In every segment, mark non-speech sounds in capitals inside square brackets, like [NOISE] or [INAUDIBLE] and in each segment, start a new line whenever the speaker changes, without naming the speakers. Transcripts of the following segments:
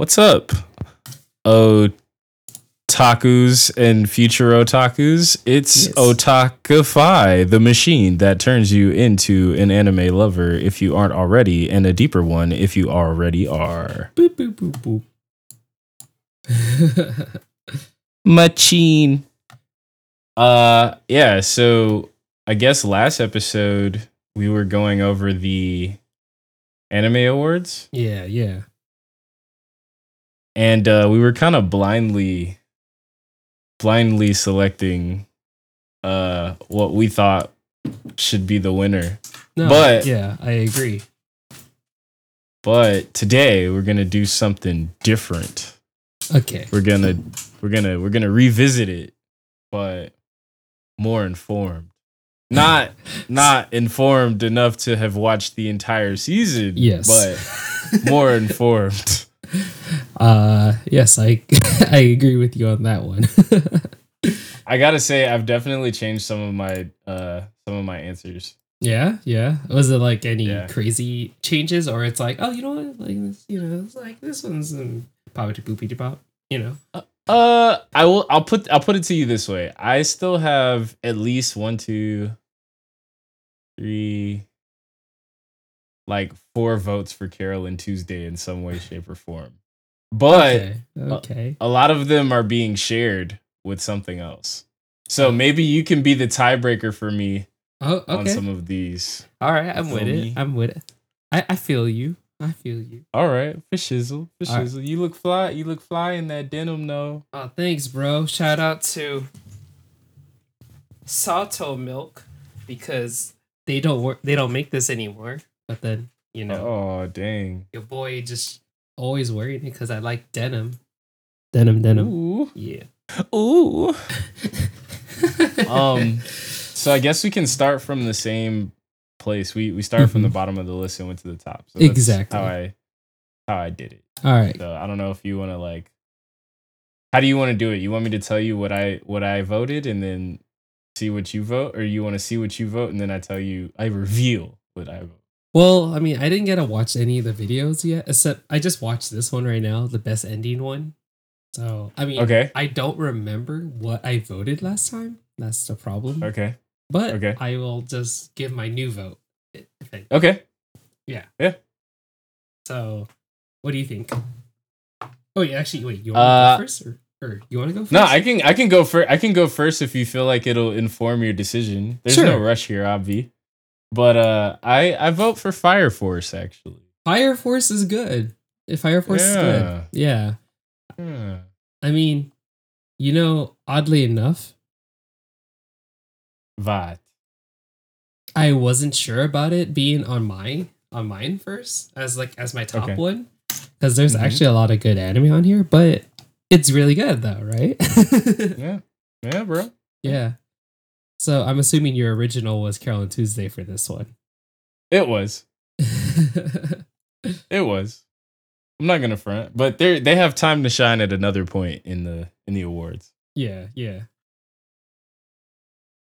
What's up? Otakus and future otakus. It's
Yes.
Otakify, the machine that turns you into an anime lover if you aren't already, and a deeper one if you already are.
Boop boop boop boop. [LAUGHS]
Machine. Uh yeah, so I guess last episode we were going over the anime awards.
yeah, yeah.
And uh, we were kind of blindly blindly selecting uh what we thought should be the winner
No,
But-
yeah, I agree.
but today we're gonna do something different
Okay.
we're gonna we're gonna we're gonna revisit it but more informed not [LAUGHS] not informed enough to have watched the entire season
Yes.
but [LAUGHS] more informed [LAUGHS]
uh yes, I [LAUGHS] I agree with you on that one. [LAUGHS]
i gotta say i've definitely changed some of my uh some of my answers
yeah, yeah. Was it like any
Yeah.
crazy changes or it's like, oh, you know what? Like this, you know, it's like this one's um pop to poopy pop, you know.
Uh, I will. I'll put. I'll put it to you this way. I still have at least one, two, three, like four votes for Carol and Tuesday in some way, shape, or form. But
okay. Okay.
a lot of them are being shared with something else. So oh. maybe you can be the tiebreaker for me
oh,
on some of these.
All right, I'm with
Feel
it. I'm with it. I I feel you. I feel you.
All right, for shizzle, for
All right.
shizzle. You look fly. You look fly in that denim, though.
Oh, thanks, bro. Shout out to Sato Milk because they don't work. They don't make this anymore. But then you know,
Oh dang.
your boy just always worried it because I like denim. Denim, denim.
Ooh.
Yeah.
Ooh. [LAUGHS] um so i guess we can start from the same place we we started from the
Mhm.
bottom of the list and went to the top so that's
Exactly.
how i how i did it
All right.
so i don't know if you want to like how do you want to do it you want me to tell you what i what i voted and then see what you vote or you want to see what you vote and then i tell you i reveal what i vote
Well, I mean, I didn't get to watch any of the videos yet, except I just watched this one right now, the best ending one. So, I mean,
okay
I don't remember what I voted last time. That's the problem.
okay
But
okay.
I will just give my new vote. okay Yeah.
Yeah.
So, what do you think? Oh, yeah, actually, wait. You want
Uh,
to go first, or, or you want to go first?
no i can i can go first i can go first if you feel like it'll inform your decision there's no rush here obvi but uh i i vote for fire force actually
Fire Force is good. If Fire Force is good, yeah.
Hmm.
I mean, you know, oddly enough,
Vat.
I wasn't sure about it being on mine on mine first as like as my top
Okay.
one because there's
Mhm.
actually a lot of good anime on here, but it's really good though, right? [LAUGHS]
Yeah. Yeah, bro.
yeah. So I'm assuming your original was Carol and Tuesday for this one.
It was. [LAUGHS] It was. I'm not gonna front, but they they have time to shine at another point in the in the awards.
yeah, yeah.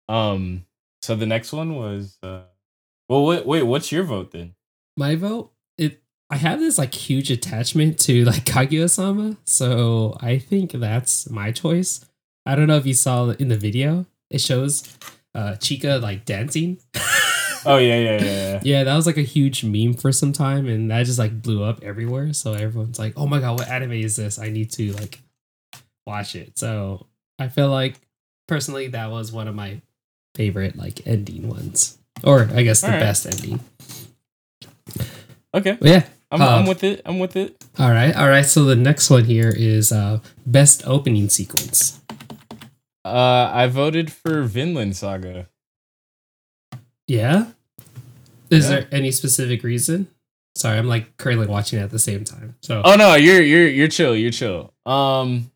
Um. So the next one was. uh Well, wait, wait. What's your vote then?
My vote, it I have this like huge attachment to like Kaguya-sama, so I think that's my choice. I don't know if you saw in the video. It shows uh Chika like dancing. [LAUGHS]
Oh yeah, yeah, yeah. yeah.
Yeah, that was like a huge meme for some time, and that just like blew up everywhere. So everyone's like, "Oh my god, what anime is this? I need to like watch it." So I feel like personally that was one of my favorite like ending ones, or I guess the
Alright.
best ending.
Okay,
But yeah,
I'm
Uh,
I'm with it. I'm with it.
all right, all right. So the next one here is uh best opening sequence.
Uh, I voted for Vinland Saga.
Yeah, is
Yeah.
there any specific reason? Sorry, I'm like currently watching it at the same time. So
Oh no, you're you're you're chill. You're chill. Um,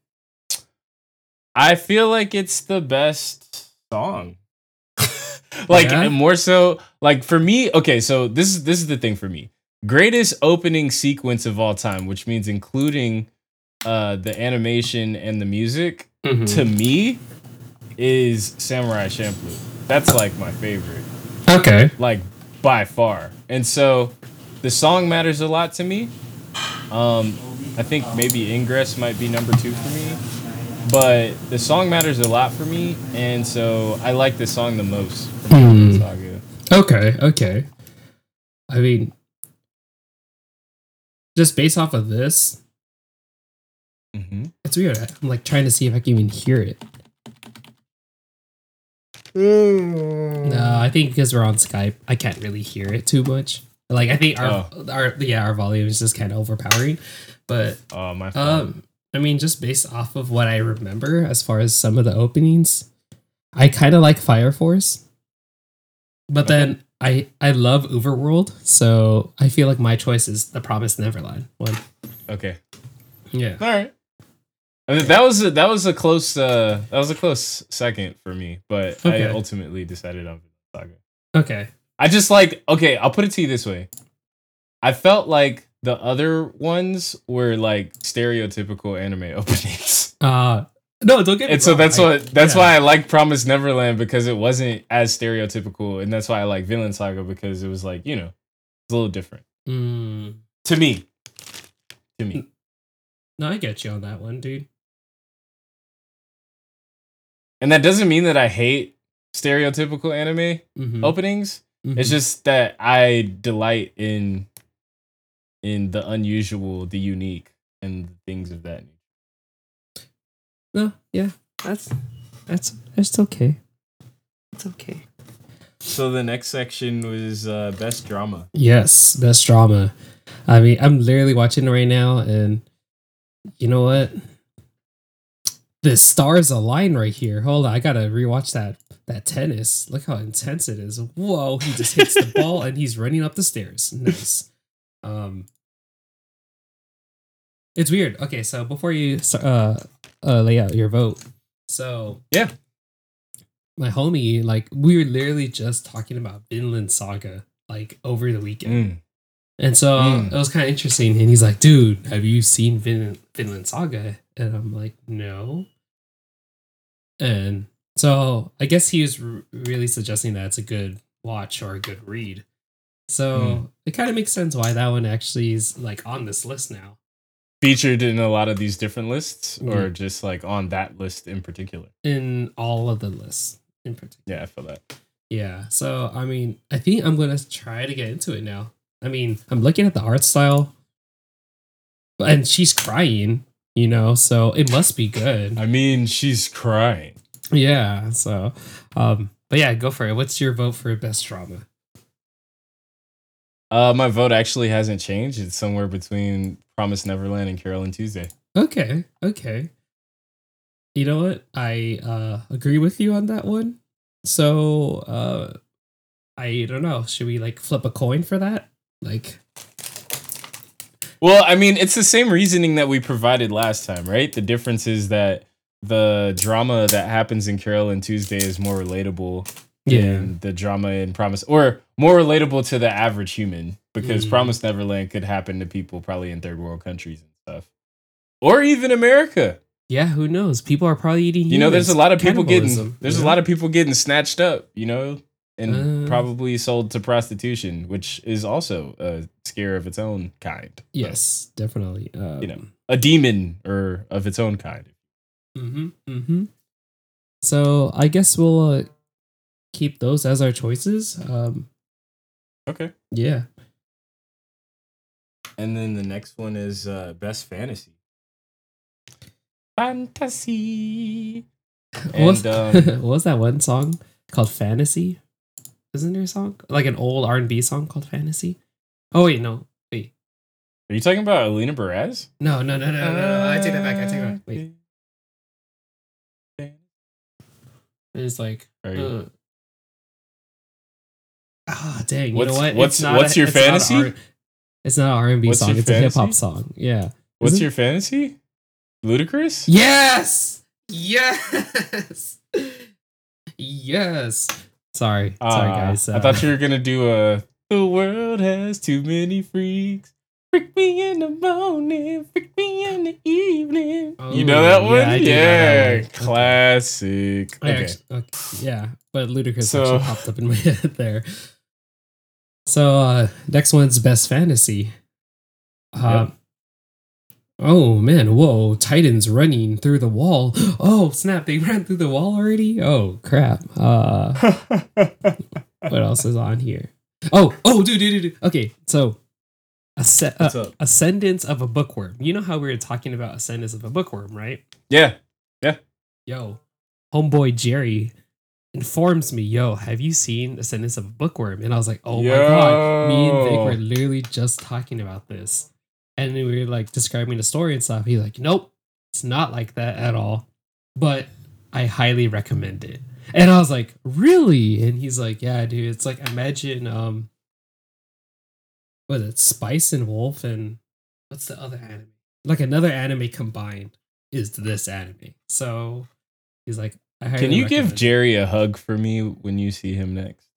I feel like it's the best song. [LAUGHS] like
Yeah?
more so, like for me. Okay, so this is this is the thing for me. Greatest opening sequence of all time, which means including uh the animation and the music.
Mhm.
To me, is Samurai Champloo. That's like my favorite.
okay,
like by far. And so the song matters a lot to me. Um I think maybe Ingress might be number two for me. But the song matters a lot for me, and so I like this song the most
Hmm.
Saga.
Okay, okay. I mean, just based off of this,
Mm-hmm.
it's weird. I'm like trying to see if I can even hear it. No, I think because we're on Skype, I can't really hear it too much. Like I think our our yeah our volume is just kind of overpowering. But
Oh my. fault.
um, I mean, just based off of what I remember as far as some of the openings, I kind of like Fire Force. But then I I love UVERworld, so I feel like my choice is the Promised Neverland one.
okay.
Yeah.
All right. I mean, that was a, that was a close uh that was a close second for me, but
Okay.
I ultimately decided on Vinland Saga.
Okay.
I just like okay, I'll put it to you this way. I felt like the other ones were like stereotypical anime [LAUGHS] openings.
Uh no, don't get me
And so
wrong,
that's what that's
yeah.
why I like Promised Neverland because it wasn't as stereotypical and that's why I like Vinland Saga because it was like, you know, it's a little different.
Mm,
To me. To me.
no, I get you on that one, dude.
And that doesn't mean that I hate stereotypical anime
Mhm,
openings.
mhm.
It's just that I delight in in the unusual, the unique, and things of that nature.
no, yeah, that's that's that's okay. It's okay.
So the next section was uh, best drama.
Yes, best drama. I mean, I'm literally watching it right now, and you know what? The stars align right here. Hold on, I gotta rewatch that that tennis. Look how intense it is. Whoa, he just hits the [LAUGHS] ball and he's running up the stairs. Nice. Um, it's weird. Okay, so before you uh, uh lay out your vote, so
Yeah.
my homie, like we were literally just talking about Vinland Saga like over the weekend.
Mm.
And so
Mm.
it was kind of interesting. And he's like, dude, have you seen Vin- Vinland Saga? And I'm like, no. And so I guess he was r- really suggesting that it's a good watch or a good read. So
Mm.
it kind of makes sense why that one actually is like on this list now.
Featured in a lot of these different lists, or
Yeah.
just like on that list in particular.
In all of the lists in particular.
Yeah, I feel that.
Yeah. So I mean, I think I'm gonna try to get into it now. I mean, I'm looking at the art style, and she's crying, you know, so it must be good.
I mean, she's crying.
Yeah. So, um, but yeah, go for it. What's your vote for best drama?
Uh, my vote actually hasn't changed. It's somewhere between Promise Neverland and Carol and Tuesday.
Okay. Okay. You know what? I uh agree with you on that one. So, uh, I don't know. Should we like flip a coin for that? Like,
Well, I mean, it's the same reasoning that we provided last time, right? The difference is that the drama that happens in Carol and Tuesday is more relatable
yeah.
than the drama in Promise, or more relatable to the average human, because
Mm.
Promise Neverland could happen to people probably in third world countries and stuff, or even America.
Yeah, who knows? People are probably eating.
You know, there's a lot of people getting there's
you
a lot of people getting snatched up, you know, and
Uh.
probably sold to prostitution, which is also a scare of its own kind.
Yes, definitely. Um,
You know. a demon or of its own kind.
Mm-hmm. Mm-hmm. So I guess we'll uh, keep those as our choices. Um,
Okay.
yeah.
And then the next one is uh, best fantasy. Fantasy.
What was,
And, um, [LAUGHS]
what was that one song called Fantasy? Isn't there a song like an old R and B song called Fantasy? Oh wait, no, wait,
Are you talking about Alina Baraz?
no, no, no, no, no, no. I take that back. I take that back. Wait, it's like.
Are you-
Uh, ah, dang! You
What's-
know what?
what's- what's your
it's not
fantasy?
R- it's not an R and B song. It's a hip hop song. Yeah.
What's
Isn't-
your fantasy? Ludacris?
Yes. Yes. [LAUGHS] yes. Sorry. Sorry,
Ah,
guys.
I thought you were gonna do a. The world has too many freaks. Freak me in the morning, freak me in the evening. you know
Oh,
that
yeah,
one?
Know
Yeah,
that one.
Classic. Okay.
actu- okay, yeah, but Ludacris
So-
actually popped up in my [LAUGHS] head there. So uh next one's best fantasy. Um, Oh man, whoa, Titans running through the wall. [GASPS] Oh snap, they [LAUGHS] ran through the wall already? Oh crap. Uh [LAUGHS] what else is on here? Oh, oh dude, dude, dude. Okay, so Asc- uh. Ascendance of a Bookworm. You know how we were talking about Ascendance of a Bookworm, right?
yeah. Yeah.
Yo, homeboy Jerry informs me, yo, have you seen Ascendance of a Bookworm? And I was like, oh my god. Me and Vic were literally just talking about this. And we were like describing the story and stuff. He's like, nope, it's not like that at all. But I highly recommend it. And I was like, really? And he's like, yeah, dude. It's like imagine um what is it, Spice and Wolf and what's the other anime? Like another anime combined is this anime. So he's like, I
Can you give
recommend it.
Jerry a hug for me when you see him next?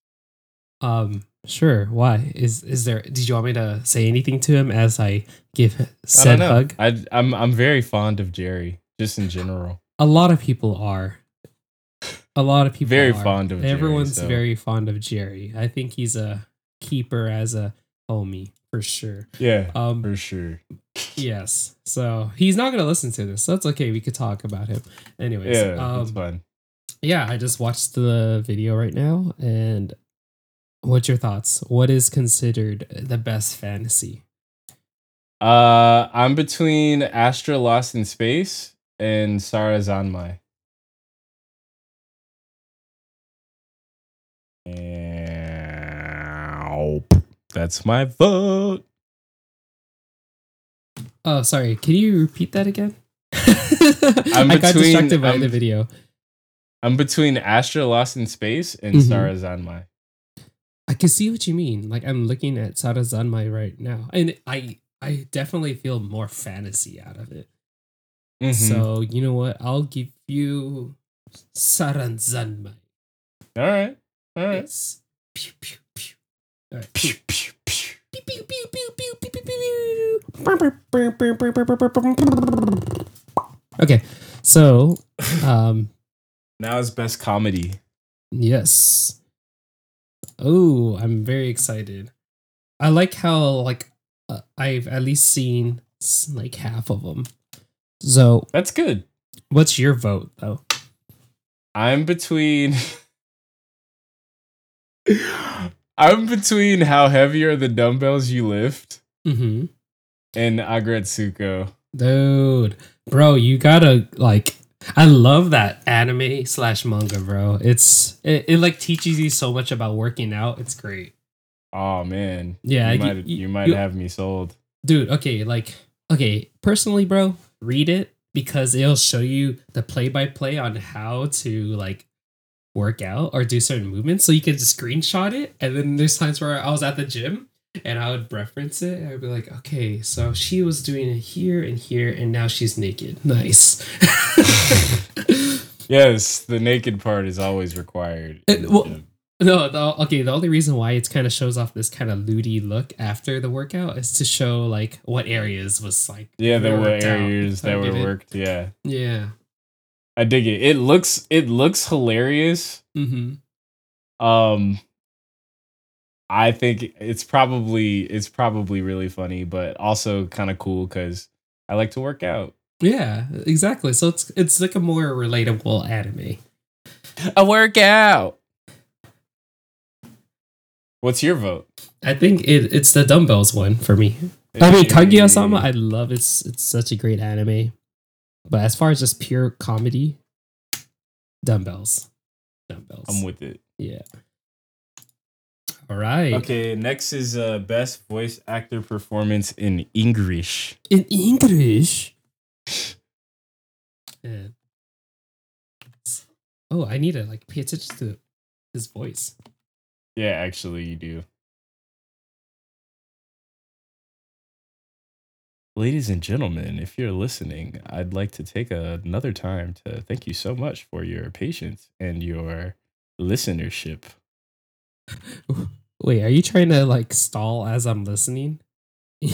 Um, sure. Why is is there? Did you want me to say anything to him as I give
I
said
don't know.
hug?
I, I'm I'm very fond of Jerry, just in general.
A lot of people are. A lot of people
Very
are.
fond of Jerry,
Everyone's
so-
very fond of Jerry. I think he's a keeper as a homie for sure.
Yeah,
Um,
for sure.
yes. So he's not gonna listen to this. So it's okay. We could talk about him. Anyways.
Yeah,
um,
that's fine.
yeah, I just watched the video right now, and what's your thoughts? What is considered the best fantasy?
Uh, I'm between Astra Lost in Space and Sarazanmai. And that's my vote.
Oh, sorry. Can you repeat that again? [LAUGHS]
I'm
I got distracted by
I'm-
the video.
I'm between Astra Lost in Space and
Mhm.
Sarazanmai.
I can see what you mean. Like I'm looking at Sarazanmai right now, and I I definitely feel more fantasy out of it.
Mm-hmm.
So you know what? I'll give you Sarazanmai.
All right, all right.
It's pew pew pew. All right.
Pew pew.
Okay, so [LAUGHS] um,
now is best comedy.
Yes. Oh, I'm very excited. I like how like uh, I've at least seen like half of them. So,
That's good.
what's your vote though?
I'm between. [LAUGHS] I'm between how heavy are the dumbbells you lift
Mm-hmm.
and Agretsuko.
Dude, bro, you gotta like. I love that anime slash manga, bro. It's it, it like teaches you so much about working out. It's great.
Oh man.
Yeah,
you
you-
might,
you-
you might have me sold.
dude okay like okay personally bro read it because it'll show you the play by play on how to like work out or do certain movements so you can just screenshot it and then there's times where i was at the gym and i would reference it i'd be like okay so she was doing it here and here and now she's naked nice [LAUGHS]
Yes, the naked part is always required.
Uh, well. No, the, okay. The only reason why it kind of shows off this kind of lewdy look after the workout is to show like what areas was like.
yeah, there were areas that were worked. Yeah,
Yeah.
I dig it. It looks it looks hilarious.
Mm-hmm.
Um, I think it's probably it's probably really funny, but also kind of cool because I like to work out.
Yeah, exactly. So it's it's like a more relatable anime.
A workout. What's your vote?
I think it, it's the dumbbells one for me. I mean, Kaguya-sama, I love it's it's such a great anime. But as far as just pure comedy, dumbbells, dumbbells.
I'm with it.
yeah. All right.
Okay, next is uh best voice actor performance in English.
In English. Yeah. Oh, I need to like pay attention to his voice.
Yeah, actually, you do. Ladies and gentlemen, if you're listening, I'd like to take another time to thank you so much for your patience and your listenership.
Wait, are you trying to like stall as I'm listening? [LAUGHS]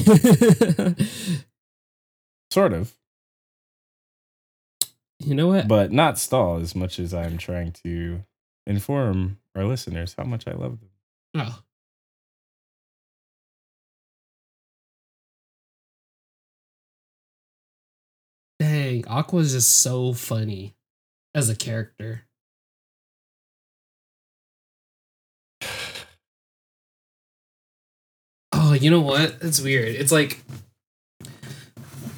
Sort of,
you know what?
but not stall as much as I'm trying to inform our listeners how much I love them.
Oh. Aqua is just so funny as a character. Oh, you know what? It's weird. It's like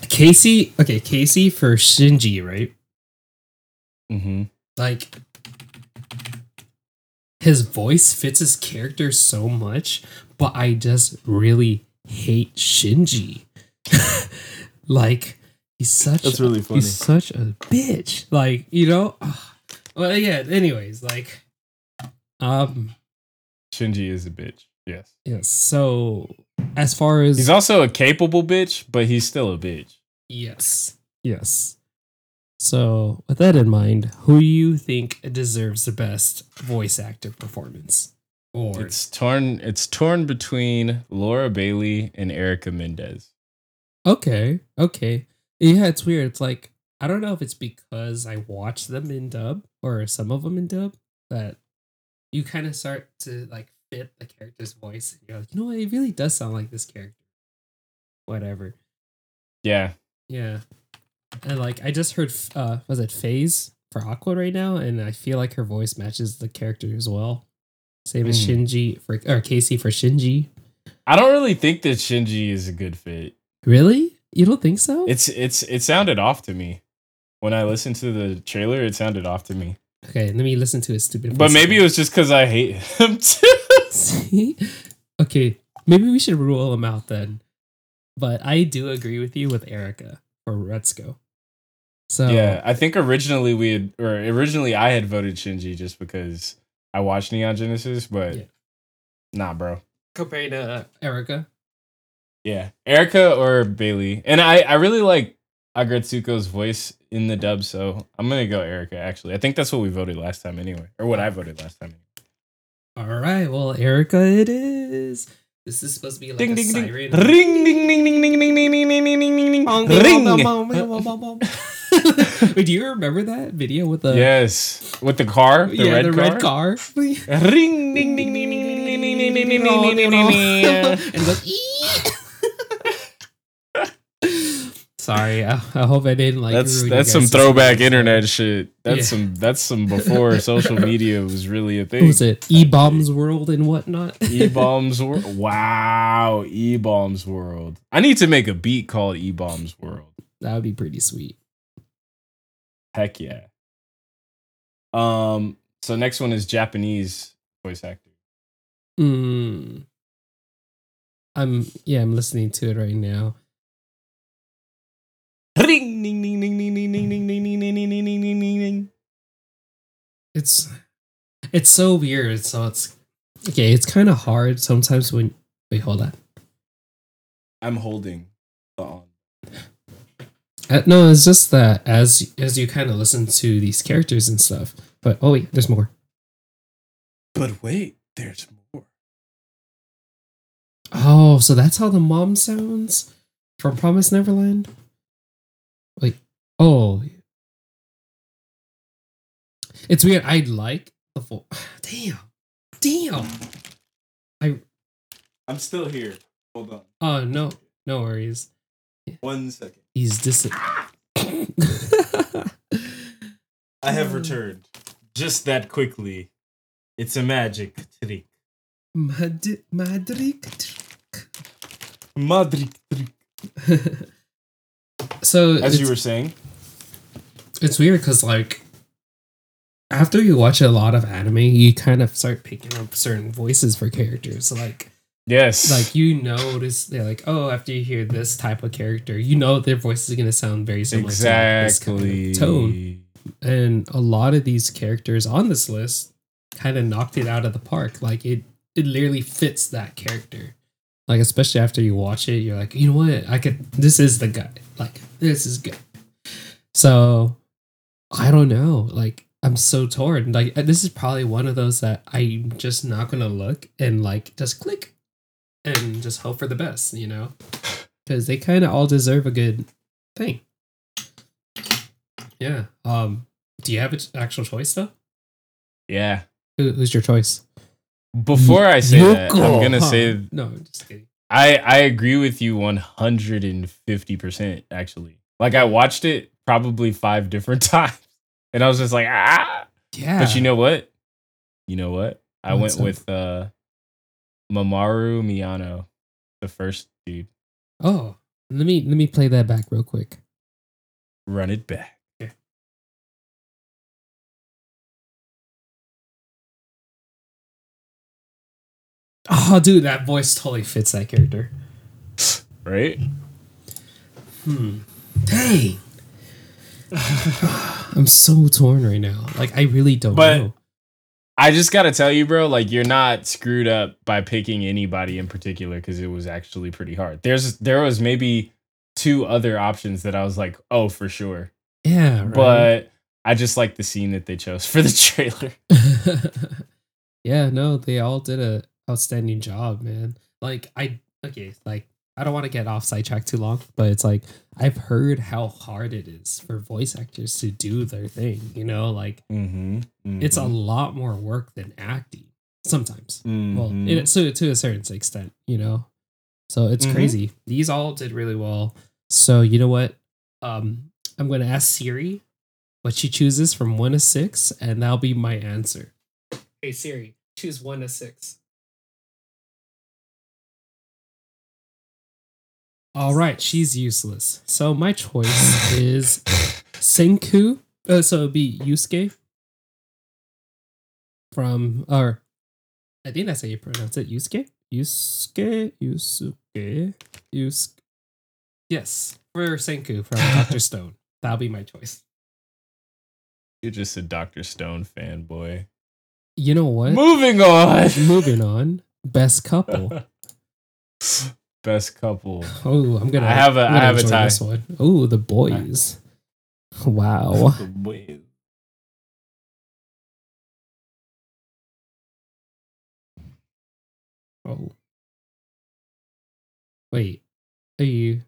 Casey. Okay, Casey for Shinji, right?
Mm-hmm.
Like his voice fits his character so much, but I just really hate Shinji. [LAUGHS] like he's such
That's really funny.
he's such a bitch. Like, you know? Well, yeah, anyways, like um
Shinji is a bitch. Yes.
yes. So as far as
He's also a capable bitch, but he's still a bitch.
Yes. Yes. So, with that in mind, who do you think deserves the best voice actor performance? Or
It's torn. It's torn between Laura Bailey and Erica Mendez.
okay, okay, yeah, it's weird. It's like I don't know if it's because I watch them in dub or some of them in dub that you kind of start to like fit the character's voice. And you're like, you know what? It really does sound like this character. Whatever.
Yeah.
Yeah. And like I just heard uh was it Phase for Aqua right now and I feel like her voice matches the character as well. Same as
Hmm.
Shinji for or Casey for Shinji.
I don't really think that Shinji is a good fit.
Really? You don't think so?
It's it's it sounded off to me when I listened to the trailer. It sounded off to me,
okay, let me listen to his stupid
but maybe it was just because I hate him [LAUGHS] too.
See? Okay, maybe we should rule him out then. But I do agree with you with Erica for Retsuko. So
Yeah, I think originally we had, or originally I had voted Shinji just because I watched Neon Genesis, but
Yeah.
nah, bro.
compared to Erica.
Yeah, Erica or Bailey, and I I really like Agretsuko's voice in the dub, so I'm gonna go Erica. Actually, I think that's what we voted last time anyway, or what I voted last time.
All right, well, Erica, it is. This is supposed to be like
Ding
a
ding ding,
siren.
ring ding ding ding ding ding ding ding ding ding ding ding ring.
Wait, do you remember that video with the
Yes, with the car, the
yeah
red
the
car.
red car?
Ring ding ding ding ding ding ding ding ding ding ding ding ding ding ding.
and it goes, Sorry, I, I hope I didn't like.
That's that's some throwback internet shit. That's
Yeah.
some that's some [LAUGHS] before social media was really a
What
thing.
was it? E bombs world and whatnot. [LAUGHS]
E bombs world. Wow, E bombs world. I need to make a beat called E bombs world.
that would be pretty sweet.
Heck yeah. Um. So next one is Japanese voice actor.
Mm. I'm yeah, I'm listening to it right now.
Ring ding ding ding ding ding ding ding ding ding ding ding ding ding ding ding.
It's it's so weird. So it's okay. It's kind of hard sometimes when wait, hold on.
I'm holding the on.
Uh, no, it's just that as as you kind of listen to these characters and stuff. But oh wait, there's more.
But wait, there's more.
Oh, so that's how the mom sounds from Promise Neverland. Oh, it's weird. I like the full. [SIGHS] Damn, damn. I.
I'm still here. Hold on.
Oh no, no worries.
One second.
He's dis. [LAUGHS]
I have returned. Just that quickly. It's a magic trick.
Mad- Madrid.
Magic trick. [LAUGHS]
so
As you were saying.
It's weird because like after you watch a lot of anime, you kind of start picking up certain voices for characters. Like
Yes.
like you notice they're like, oh, after you hear this type of character, you know their voice is gonna sound very similar to like, this kind of
exactly.
tone. And a lot of these characters on this list kind of knocked it out of the park. Like it it literally fits that character. Like especially after you watch it, you're like, you know what? I could this is the guy. Like this is good. So I don't know. Like I'm so torn. Like this is probably one of those that I'm just not gonna look and like just click and just hope for the best, you know? Because they kind of all deserve a good thing. Yeah. Um. Do you have an actual choice though?
Yeah.
Who, who's your choice?
Before I say that, I'm gonna
huh?
say
no. I'm just kidding.
I I agree with you 150 percent. Actually, like I watched it probably five different [LAUGHS] times, and I was just like, ah.
Yeah.
But you know what? You know what? I went with uh Mamoru Miyano, the first dude.
Oh, let me let me play that back real quick.
Run it back.
Oh, dude, that voice totally fits that character.
Right?
Hmm. Dang. [SIGHS] I'm so torn right now. Like I really don't
But-
know.
I just gotta tell you, bro, like you're not screwed up by picking anybody in particular because it was actually pretty hard. There's there was maybe two other options that I was like, oh, for sure.
Yeah, right.
But I just like the scene that they chose [LAUGHS] for the trailer. [LAUGHS]
yeah, no, they all did a outstanding job, man. Like I okay, like I don't want to get off sidetrack too long, but it's like I've heard how hard it is for voice actors to do their thing. You know, like
Mm-hmm.
it's a lot more work than acting sometimes. Well,
Mhm.
it, so to a certain extent, you know. So it's
Mhm.
crazy. These all did really well. So you know what? Um, I'm going to ask Siri what she chooses from one to six, and that'll be my answer. Hey Siri, choose one to six. All right, she's useless. So my choice is Senku. Uh, so it'd be Yusuke from, or I think that's how you pronounce it. Yusuke, Yusuke, Yusuke, Yusuke. Yes, for Senku from [LAUGHS] Doctor Stone. That'll be my choice.
You're just a Dr. Stone fanboy.
You know what?
Moving on.
Moving on. Best couple. [LAUGHS]
Best couple.
Oh, I'm gonna.
I have a-
I'm gonna
have a
enjoy
tie.
This one. Oh, the boys. Wow. [LAUGHS] Oh. Wait. Are you?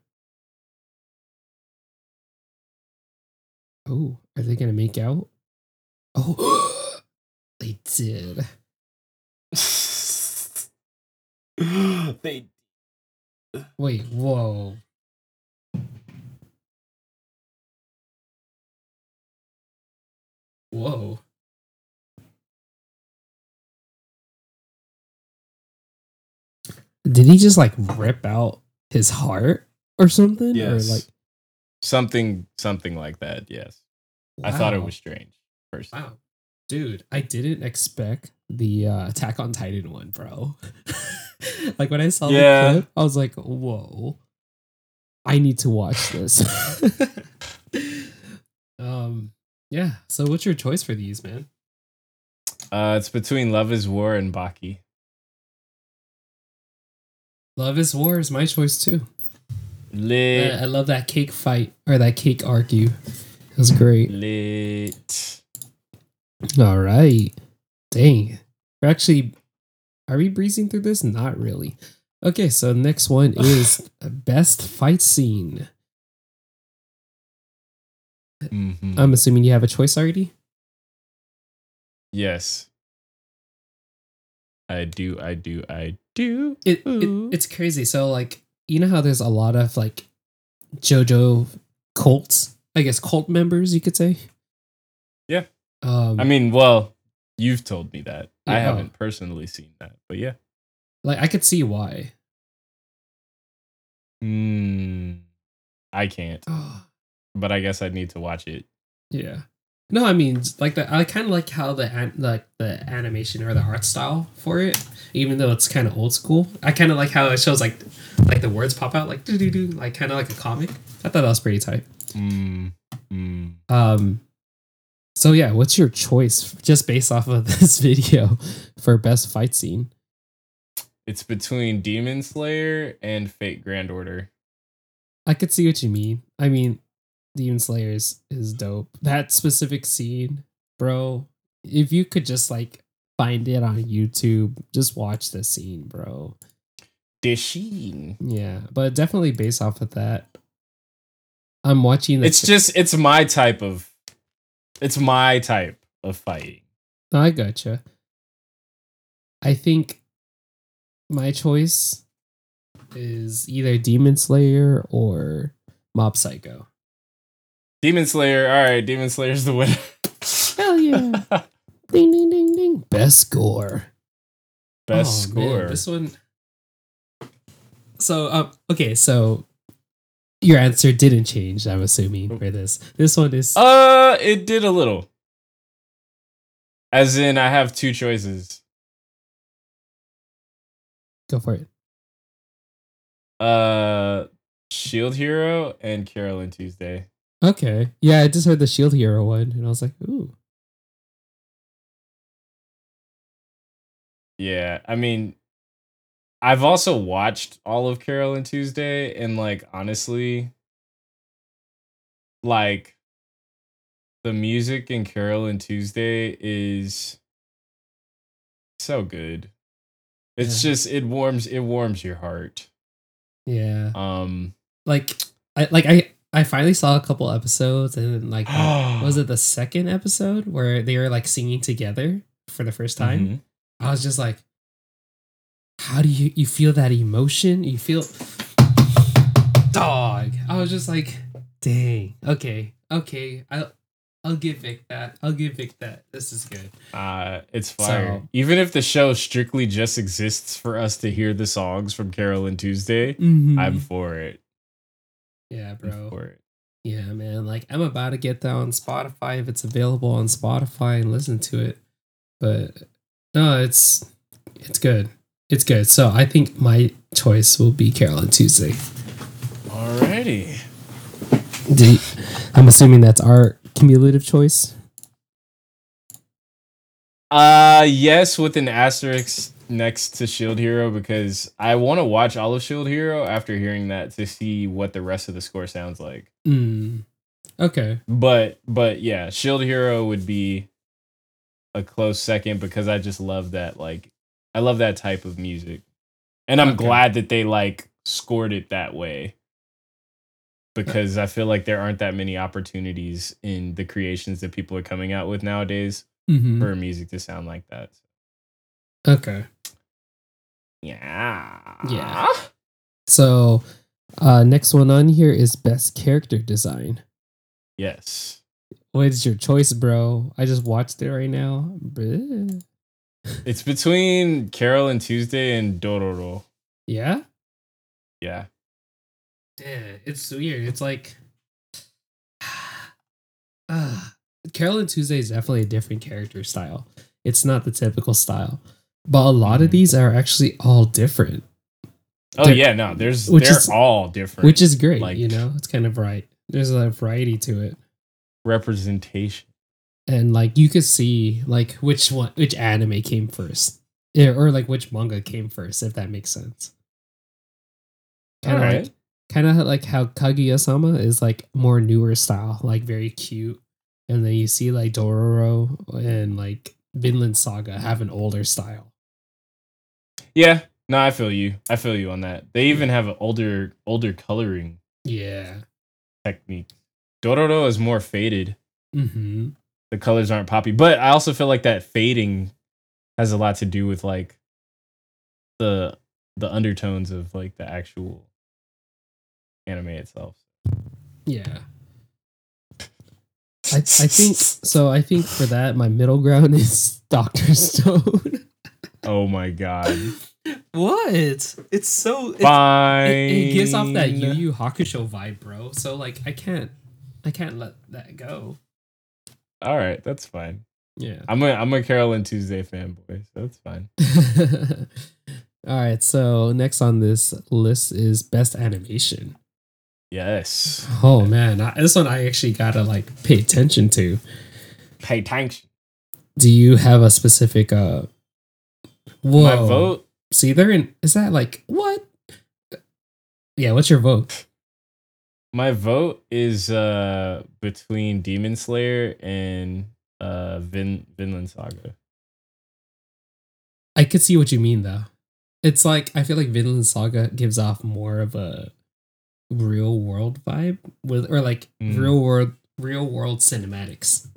Oh, are they gonna make out? Oh, [GASPS] they did. [LAUGHS]
they
Wait, whoa. Whoa. Did he just like rip out his heart or something?
Yes.
Or like
something something like that, yes. I thought it was strange. First.
Wow. Dude, I didn't expect the uh, Attack on Titan one, bro. [LAUGHS] like when I saw
Yeah.
the clip, I was like, whoa. I need to watch this. [LAUGHS] um yeah. So what's your choice for these, man?
Uh it's between Love is War and Baki.
Love is War is my choice too.
Lit.
I I love that cake fight or that cake argue. It was great.
Lit.
All right. Dang. We're actually are we breezing through this? Not really. Okay, so next one [LAUGHS] is best fight scene.
Mhm.
I'm assuming you have a choice already.
yes. I do, I do, I do.
It, it it's crazy. So like you know how there's a lot of like JoJo cults, I guess cult members you could say.
Yeah.
Um
I mean, well, you've told me that. I haven't personally seen that, but yeah.
like I could see why.
Mm, I can't, [SIGHS] but I guess I'd need to watch it.
yeah. No, I mean like the I kind of like how the like the animation or the art style for it, even though it's kind of old school. I kind of like how it shows like like the words pop out like do do do like kind of like a comic. I thought that was pretty tight.
Mm, mm.
Um so yeah, what's your choice just based off of [LAUGHS] this video for best fight scene?
It's between Demon Slayer and Fate Grand Order.
I could see what you mean. I mean, Demon Slayer is, is dope. That specific scene, bro. If you could just like find it on YouTube, just watch the scene, bro.
The scene.
Yeah, but definitely based off of that. I'm watching the
It's just it's my type of it's my type of fighting.
I gotcha. I think my choice is either Demon Slayer or Mob Psycho.
Demon Slayer. All right, Demon Slayer's the winner.
Hell yeah! [LAUGHS] ding ding ding ding. Best score.
Best
Oh, man,
score.
this one. So um, okay, so your answer didn't change. I'm assuming for this. This one is
Uh, it did a little. As in, I have two choices.
go for it.
Uh, Shield Hero and Carol and Tuesday.
Okay, yeah, I just heard the Shield Hero one, and I was like, ooh,
Yeah, I mean, I've also watched all of Carol and Tuesday, and like honestly, like the music in Carol and Tuesday is so good. It's
Yeah.
just it warms it warms your heart.
yeah.
Um,
Like I like I I finally saw a couple episodes, and like [GASPS] was it the second episode where they were like singing together for the first time?
Mhm.
I was just like, how do you you feel that emotion? You feel dog. I was just like, dang. Okay, okay. I'll I'll give Vic that. I'll give Vic that. This is good.
Uh, it's fire.
So-
Even if the show strictly just exists for us to hear the songs from Carol and Tuesday,
Mm-hmm.
I'm for it.
yeah,
I'm
bro.
for it.
Yeah, man. Like I'm about to get that on Spotify if it's available on Spotify and listen to it. But no, it's it's good. It's good. So I think my choice will be Carol and Tuesday.
Alrighty.
Do you- I'm assuming that's our cumulative choice.
Uh yes, with an asterisk next to Shield Hero because I want to watch all of Shield Hero after hearing that to see what the rest of the score sounds like.
Mm. Okay.
But but yeah, Shield Hero would be a close second because I just love that like I love that type of music. And I'm
Okay.
glad that they like scored it that way. Because I feel like there aren't that many opportunities in the creations that people are coming out with nowadays
Mhm.
for music to sound like that.
Okay.
Yeah.
Yeah. So uh next one on here is best character design.
Yes.
What is your choice, bro? I just watched it right now. Bleh.
It's between Carol and Tuesday and Dororo.
Yeah?
Yeah.
Yeah, it's weird. It's like [SIGHS] uh, Carol and Tuesday is definitely a different character style. It's not the typical style. But a lot of
Mhm.
these are actually all different,
Oh
They're-
yeah, no, there's
which
they're
is-
all different.
which is great,
Like-
you know? It's kind of right. There's a variety to it.
representation.
And like you could see like which one which anime came first. Or like which manga came first, if that makes sense. Kind of
Alright.
like kind of like how Kaguya-sama is like more newer style, like very cute. And then you see like Dororo and like Vinland Saga have an older style.
Yeah. No, I feel you. I feel you on that. They even have an older older coloring
Yeah.
technique. Dororo is more faded.
Mm-hmm.
The colors aren't poppy. But I also feel like that fading has a lot to do with like the the undertones of like the actual anime itself.
Yeah. I, I think so. I think for that, my middle ground is [LAUGHS] Doctor Stone.
Oh my god.
what? It's so it's,
Fine.
it, it gives off that Yu Yu Hakusho vibe, bro. So like, I can't, I can't let that go.
All right, that's fine.
Yeah.
I'm a I'm a Carol and Tuesday fanboy, so that's fine. [LAUGHS]
All right. So next on this list is best animation.
Yes.
Oh man, I, this one I actually gotta like pay attention to.
Pay attention.
Do you have a specific? uh Whoa.
My vote.
See, they're in. Is that like what? Yeah. What's your vote?
My vote is uh between Demon Slayer and uh Vin Vinland Saga.
I could see what you mean though. It's like I feel like Vinland Saga gives off more of a real world vibe with or like
Mm.
real world real world cinematics.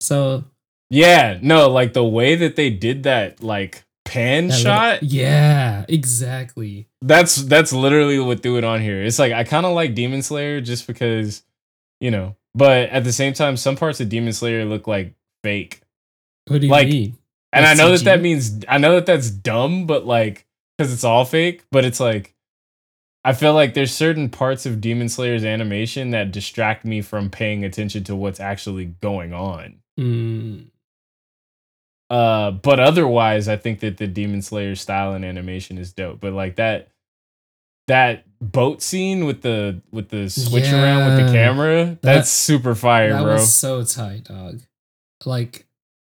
So
Yeah, no, like the way that they did that like pan
that little-
shot,
yeah, exactly.
that's that's literally what threw it on here. It's like I kind of like Demon Slayer just because, you know, but at the same time, some parts of Demon Slayer look like fake.
What do you
Like,
mean?
And
Like
I know that that means I know that that's dumb, but like because it's all fake. But it's like I feel like there's certain parts of Demon Slayer's animation that distract me from paying attention to what's actually going on.
Mm,
Uh, but otherwise, I think that the Demon Slayer style and animation is dope. But like that that boat scene with the with the switch around with the
Yeah.
camera, that's super fire,
that
bro.
was so tight, dog. Like,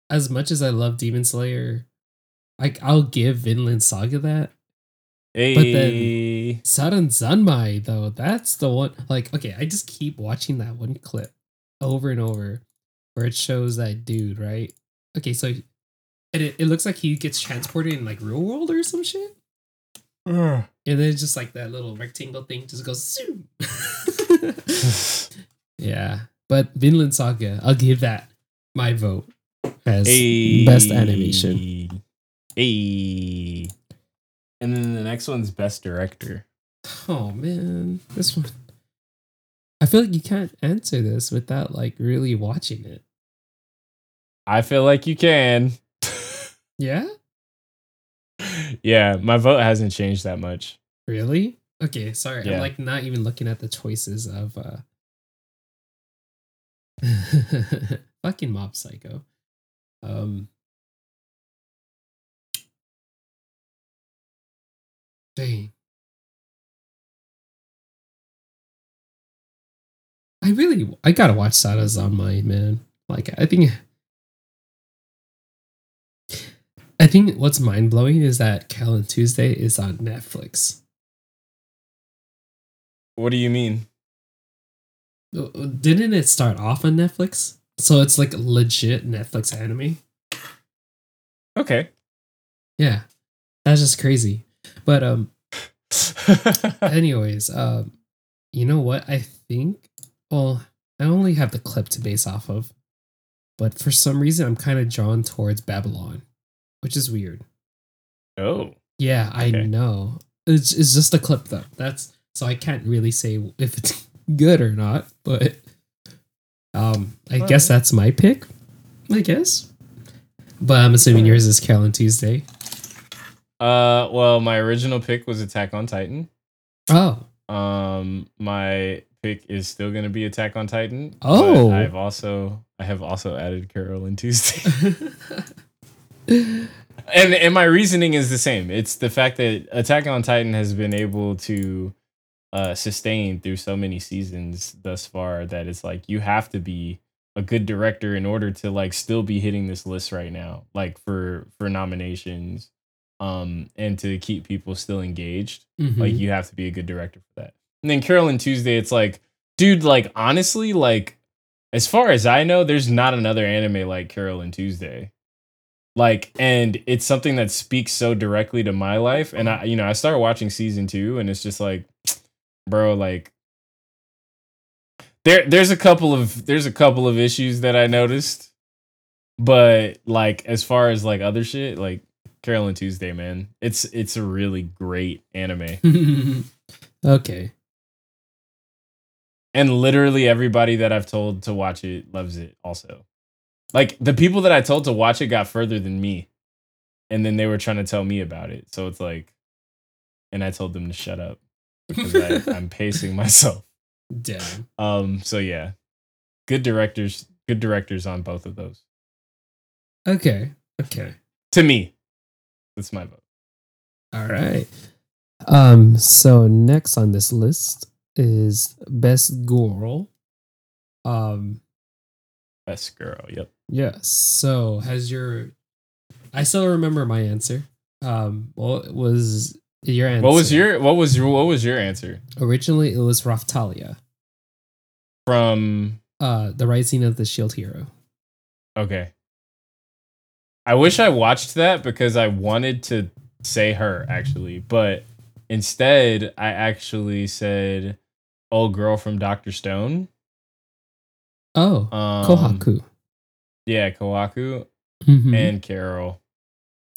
as much as I love Demon Slayer, like I'll give Vinland Saga that.
Hey,
but then- Sarazanmai though, that's the one. Like, okay, I just keep watching that one clip over and over, where it shows that dude, right? Okay, so and it, it looks like he gets transported in like real world or some shit.
Ugh.
And then just like that little rectangle thing just goes zoom. [LAUGHS] [LAUGHS] yeah. But Vinland Saga, I'll give that my vote as best animation.
Hey. And then the next one's best director.
Oh man, this one. I feel like you can't answer this without like really watching it.
I feel like you can.
Yeah?
yeah, my vote hasn't changed that much.
Really? Okay, sorry.
Yeah.
I'm like not even looking at the choices of uh [LAUGHS] fucking Mob Psycho. Um Dang. I really I gotta watch Sarazanmai, man. Like I think I think what's mind blowing is that Carol and Tuesday is on Netflix.
What do you mean?
Uh, Didn't it start off on Netflix? So it's like legit Netflix anime.
Okay.
Yeah, that's just crazy. But um, [LAUGHS] anyways, um, you know what? I think. Well, I only have the clip to base off of, but for some reason, I'm kind of drawn towards Babylon, which is weird.
oh.
Yeah, I
Okay.
know. It's it's just a clip though. That's so I can't really say if it's [LAUGHS] good or not, but um I guess
Alright.
that's my pick. I guess. But I'm assuming yours is Carol and Tuesday.
Uh well, my original pick was Attack on Titan.
Oh.
Um my pick is still going to be Attack on Titan.
Oh.
I've also I have also added Carol and Tuesday. [LAUGHS] [LAUGHS] and and my reasoning is the same. It's the fact that Attack on Titan has been able to uh, sustain through so many seasons thus far that it's like you have to be a good director in order to like still be hitting this list right now, like for for nominations, um, and to keep people still engaged.
Mhm.
Like you have to be a good director for that. And then Carol and Tuesday, it's like, dude, like honestly, like as far as I know, there's not another anime like Carol and Tuesday. Like, and it's something that speaks so directly to my life. And I, you know, I started watching season two, and it's just like, [TSK] bro, like there there's a couple of there's a couple of issues that I noticed. But like as far as like other shit, like Carol and Tuesday, man. It's it's a really great anime. [LAUGHS]
okay.
and literally everybody that I've told to watch it loves it also. Like the people that I told to watch it got further than me. And then they were trying to tell me about it. So it's like and I told them to shut up because I, [LAUGHS] I'm pacing myself.
Damn.
Um so yeah. Good directors, good directors on both of those.
Okay. Okay.
To me. That's my vote.
All right. Um. So next on this list is best girl. Um.
Best girl. Yep.
Yes. So has your? I still remember my answer. Um. What was your answer?
What was your what was your what was your answer?
Originally, it was Raphtalia.
From
Uh, the Rising of the Shield Hero.
Okay. I wish I watched that because I wanted to say her actually, but instead I actually said old girl from Doctor Stone.
Oh,
Um,
Kohaku.
Yeah, Kohaku
Mhm.
and Carol.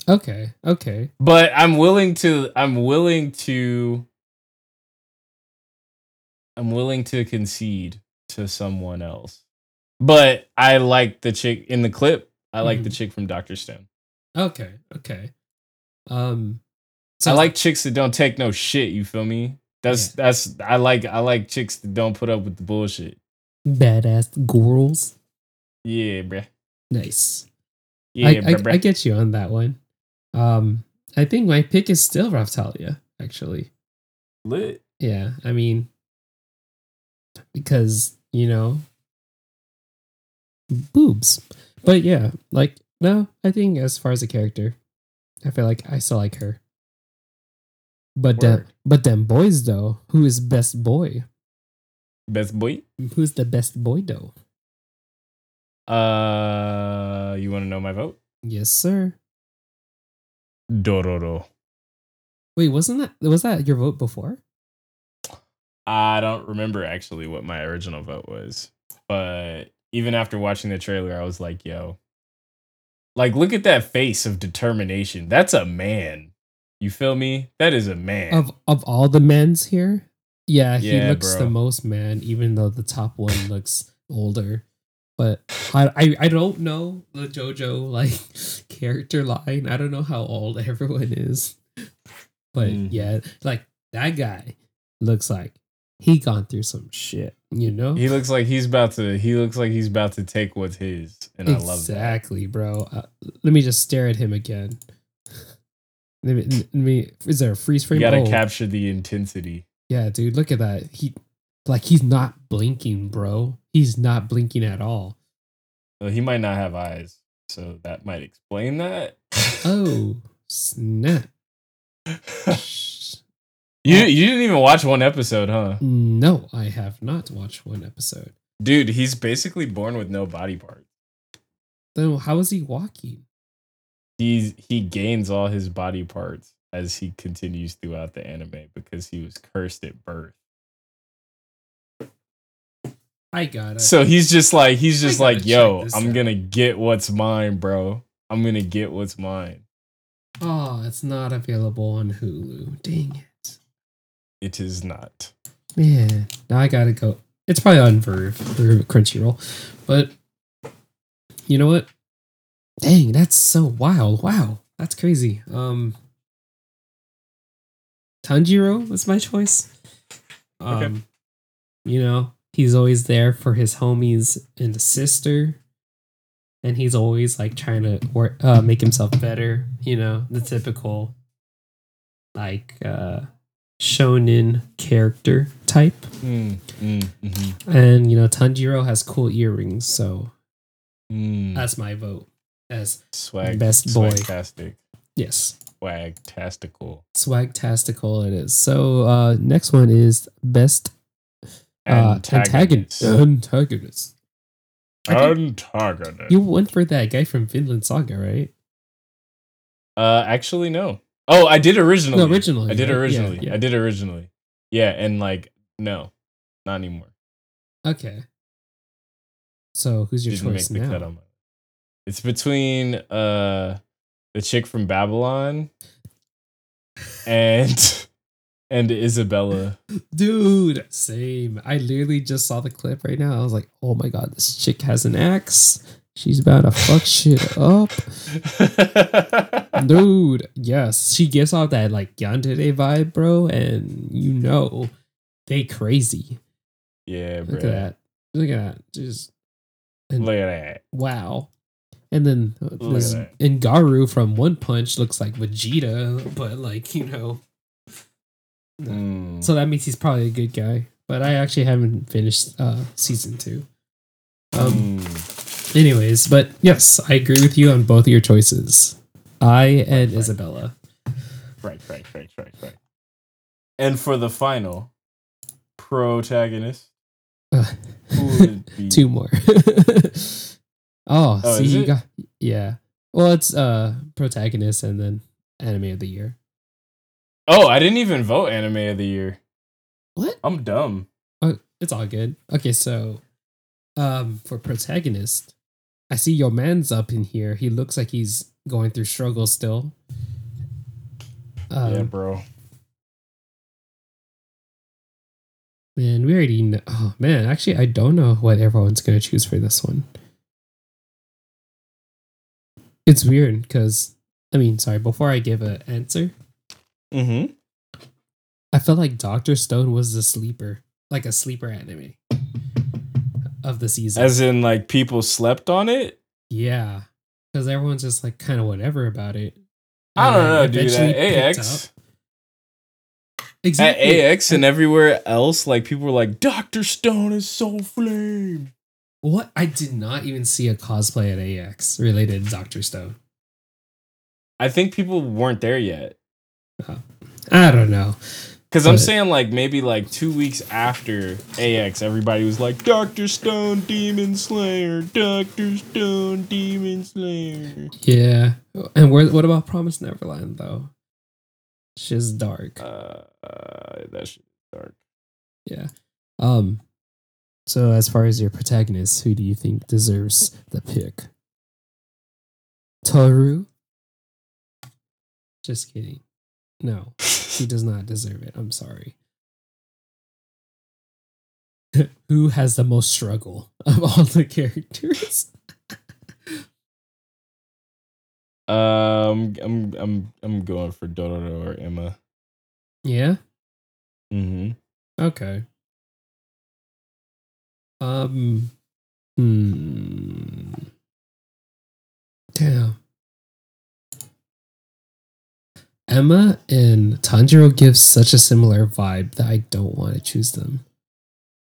okay. Okay.
But I'm willing to I'm willing to I'm willing to concede to someone else. But I like the chick in the clip. I like the
Mhm.
chick from Doctor Stone.
Okay, okay. Um, so
I like chicks that don't take no shit. You feel me? That's that's I like I like chicks that don't put up with the bullshit.
Badass girls.
Yeah, bruh.
Nice.
Yeah,
I, I,
bruh, bruh.
I get you on that one. Um, I think my pick is still Raphtalia. Actually,
lit.
yeah. I mean, because you know, boobs. But yeah, like no, I think as far as a character, I feel like I still like her. But them, but them boys though, who is best boy?
Best boy.
Who's the best boy though?
Uh, you want to know my vote?
Yes, sir.
Dororo.
Wait, wasn't that was that your vote before?
I don't remember actually what my original vote was, but even after watching the trailer, I was like, "Yo, like, look at that face of determination. That's a man. You feel me? That is a man."
Of of all the men's here, yeah, he
Yeah,
looks
bro.
the most man, even though the top one looks older. But I, I I don't know the JoJo like [LAUGHS] character line. I don't know how old [LAUGHS] everyone is. But
Mhm.
yeah, like that guy looks like he gone through some shit, you know?
he looks like he's about to. He looks like he's about to take what's his, and I love that.
exactly, bro. Uh, let me just stare at him again. [LAUGHS] Let me, let me is there a freeze frame?
You gotta
Oh.
capture the intensity.
Yeah, dude, look at that. He like he's not blinking, bro. He's not blinking at all.
So he might not have eyes, so that might explain that.
Oh, snap. [LAUGHS]
you you didn't even watch one episode, huh?
No, I have not watched one episode.
Dude, he's basically born with no body parts.
Then how is he walking?
He's he gains all his body parts as he continues throughout the anime because he was cursed at birth.
I got it.
So he's just like he's just like, yo, I'm
out."
gonna get what's mine, bro. I'm gonna get what's mine.
oh, it's not available on Hulu. Dang it.
It is not.
Man, now I gotta go. It's probably on VRV or Crunchyroll, but you know what? Dang, that's so wild! Wow, that's crazy. Um, Tanjiro was my choice. Um,
Okay.
you know, he's always there for his homies and the sister, and he's always like trying to work, uh, make himself better. You know, the typical like uh shonen character type.
Mm, mm, mhm,
And you know, Tanjiro has cool earrings, so
mm.
that's my vote. As
swag
best boy.
swagtastic
yes,
swagtastical
swagtastical it is. So uh next one is best uh
antagonist.
antagonist. Antagonist. I think
Antagonist.
you went for that guy from Vinland Saga, right?
Uh, actually, no. Oh, I did originally.
No, originally,
I did
right?
Originally.
yeah.
I did originally. Yeah, and like, no, not anymore.
Okay. So who's your
Didn't
choice
make the
now?
cut on my. It's between uh the chick from Babylon and and Isabella.
Dude, same. I literally just saw the clip right now. I was like, oh my god, this chick has an axe. She's about to fuck shit up. Dude, yes. She gives off that like Yandere vibe, bro, and you know they crazy.
yeah, bro.
Look at that. Look at that. Just and
Look at that.
wow. And then
Look
this. Garou from One Punch looks like Vegeta, but like, you know.
Mm.
So that means he's probably a good guy. But I actually haven't finished uh season two. Um
Mm.
anyways, but yes, I agree with you on both of your choices. I and
right.
Isabella.
Right, right, right, right, right. And for the final protagonist,
Uh, [LAUGHS]
who would it be?
two more. [LAUGHS] oh,
Oh,
see, you got yeah. Well, it's uh protagonist and then anime of the year.
Oh, I didn't even vote anime of the year.
What?
I'm dumb.
Oh, it's all good. Okay, so um for protagonist, I see your man's up in here. He looks like he's going through struggles still. Um,
yeah, bro.
Man, we already know. Oh man, actually, I don't know what everyone's gonna choose for this one. It's weird because I mean, sorry. Before I give an answer,
Mm-hmm.
I felt like Doctor Stone was the sleeper, like a sleeper anime of the season.
As in, like people slept on it.
yeah, because everyone's just like kind of whatever about it.
I don't know, dude. At AX.
Exactly.
at AX, and everywhere else, like people were like, "Doctor Stone is so flame."
What? I did not even see a cosplay at AX related to Doctor Stone.
I think people weren't there yet.
I don't know.
Because I'm saying like maybe like two weeks after AX, everybody was like Doctor Stone Demon Slayer, Doctor Stone Demon Slayer.
Yeah. And where, what about Promise Neverland though? She's dark.
Uh, uh that dark.
Yeah. Um. So as far as your protagonist, who do you think deserves the pick? Toru. Just kidding. No, he does not deserve it. I'm sorry. [LAUGHS] who has the most struggle of all the characters? [LAUGHS]
Um, I'm I'm I'm going for Dororo or Emma.
yeah.
Mm-hmm.
Okay. Um. Hmm. Damn. Emma and Tanjiro give such a similar vibe that I don't want to choose them.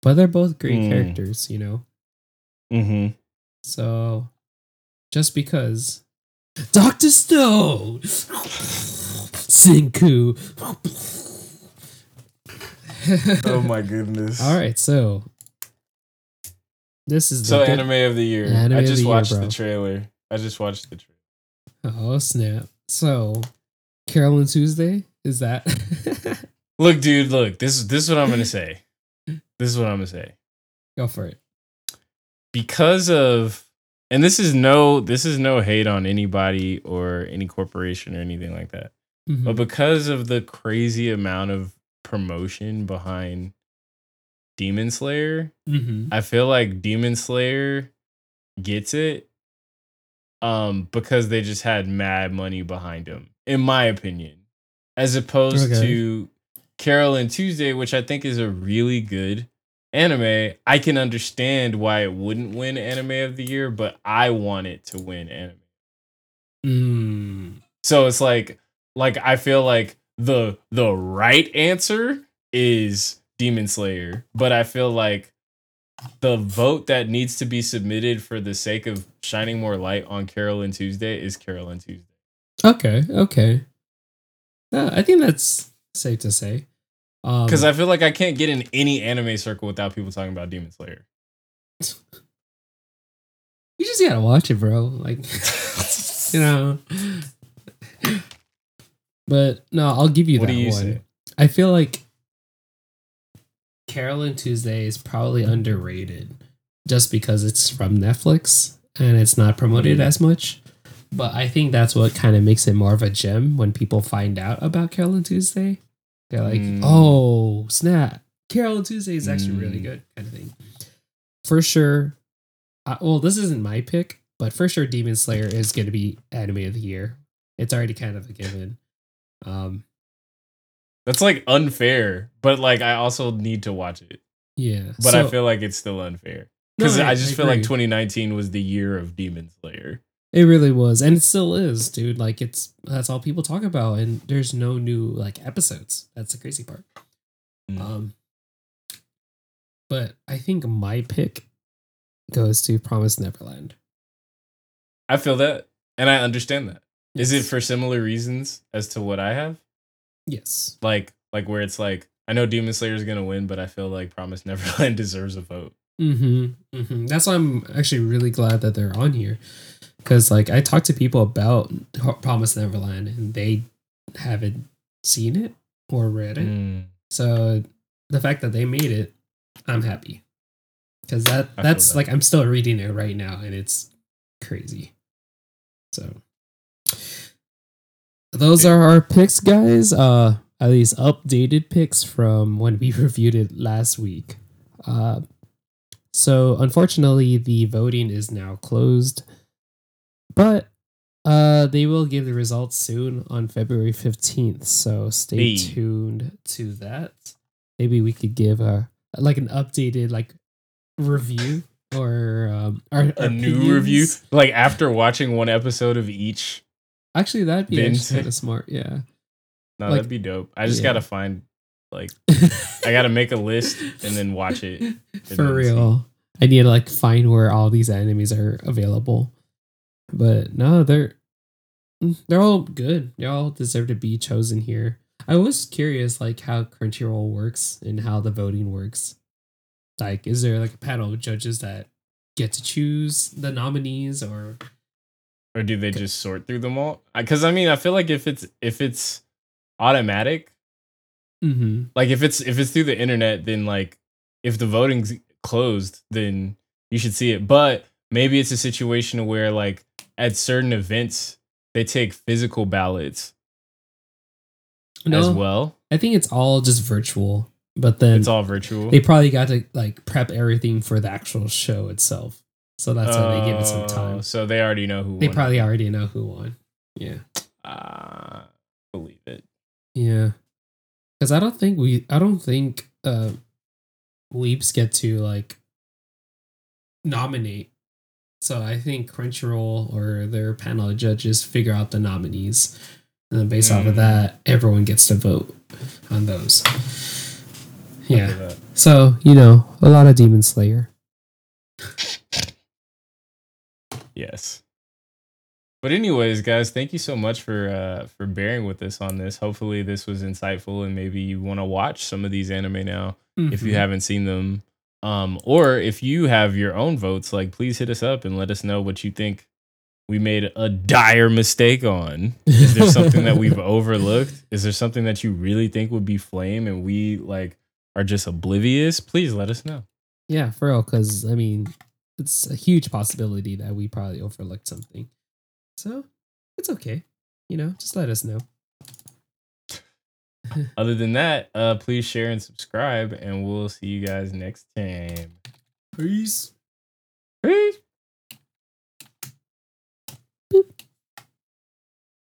But they're both great
Hmm.
characters, you know?
Mm-hmm.
So just because Dr. Stone Senku
Oh my goodness. [LAUGHS]
All right, so this is
So
the good-
anime of the year.
Anime
I just
the
watched
bro.
the trailer. I just watched the trailer.
Oh snap! So Carol and Tuesday is that? [LAUGHS]
Look, dude, look. This this is what I'm gonna say. This is what I'm gonna say.
Go for it.
because of and this is no this is no hate on anybody or any corporation or anything like that
Mhm.
but because of the crazy amount of promotion behind demon slayer
Mhm.
i feel like demon slayer gets it um because they just had mad money behind them in my opinion as opposed
Okay.
to carol and tuesday which i think is a really good anime i can understand why it wouldn't win anime of the year but i want it to win anime
Mm.
so it's like like I feel like the the right answer is Demon Slayer, but I feel like the vote that needs to be submitted for the sake of shining more light on Carol and Tuesday is Carol and Tuesday.
Okay. Okay. Uh, I think that's safe to say. Um,
Because I feel like I can't get in any anime circle without people talking about Demon Slayer. [LAUGHS]
you just gotta watch it, bro. Like, [LAUGHS] you know. [LAUGHS] But no, I'll give you
what
that
do you
one.
say?
I feel like Carol and Tuesday is probably underrated just because it's from Netflix and it's not promoted
Mhm.
as much. But I think that's what kind of makes it more of a gem when people find out about Carol and Tuesday. They're like,
Mm.
oh, snap. Carol and Tuesday is actually really
Mm.
good, kind of thing. For sure. Uh, well, this isn't my pick, but for sure, Demon Slayer is going to be anime of the year. It's already kind of a given. Um,
That's like unfair, but like I also need to watch it.
yeah.
But I feel like it's still unfair.
No,
Because I just feel like 2019 was the year of Demon Slayer.
It really was, and it still is, dude. Like it's that's all people talk about, and there's no new like episodes. That's the crazy part.
Mm.
Um, but I think my pick goes to Promise Neverland.
I feel that, and I understand that. Is it for similar reasons as to what I have?
Yes?
Like, like where it's like I know Demon Slayer is gonna win, but I feel like Promise [LAUGHS] Neverland deserves a vote.
Mm-hmm, mm-hmm. That's why I'm actually really glad that they're on here, because like I talked to people about Promise Neverland, and they haven't seen it or read it.
Mm.
So the fact that they made it, I'm happy. Cause that
I
that's
that.
like I'm still reading it right now and it's crazy. So those are our picks, guys. Uh at least updated picks from when we [LAUGHS] reviewed it last week. Uh, so unfortunately, the voting is now closed, but uh, they will give the results soon on February fifteenth. So stay
Hey.
tuned to that. Maybe we could give a like an updated like review or um, our,
A new review, like after watching one episode of each.
Actually, that'd be kind of smart. Yeah.
No,
Like-
that'd be dope. I just
Yeah.
gotta find like [LAUGHS] I gotta make a list and then watch it.
For
then
real. I need to like find where all these enemies are available. But no, they're mm, they're all good. They all deserve to be chosen here. I was curious like how Crunchyroll works and how the voting works. Like, is there like a panel of judges that get to choose the nominees or
Or do they just sort through them all? Because I mean, I feel like if it's if it's automatic,
mm-hmm.
like if it's if it's through the internet, then like if the voting's closed, then you should see it. But maybe it's a situation where like at certain events they take physical ballots
no,
as well.
I think it's all just virtual. But then
It's all virtual.
they probably got to like prep everything for the actual show itself. So that's why they give it some
Oh,
time.
So they already know who.
They
won.
probably already know who won. Yeah.
Uh, believe it.
Yeah. Cuz I don't think we I don't think uh weeps get to like nominate. So I think Crunchyroll or their panel of judges figure out the nominees. And then based off of
Mm.
that, everyone gets to vote on those. Yeah. So, you know, a lot of Demon Slayer. [LAUGHS]
Yes. But anyways, guys, thank you so much for uh for bearing with us on this. Hopefully this was insightful and maybe you want to watch some of these anime now if you
Mhm.
haven't seen them. Um or if you have your own votes, like please hit us up and let us know what you think we made a dire mistake on. Is there something that we've [LAUGHS] overlooked? Is there something that you really think would be flame and we like are just oblivious? Please let us know.
Yeah, for real. Because I mean, it's a huge possibility that we probably overlooked something. So it's okay. You know, just let us know. [LAUGHS]
Other than that, uh, please share and subscribe, and we'll see you guys next time.
Peace.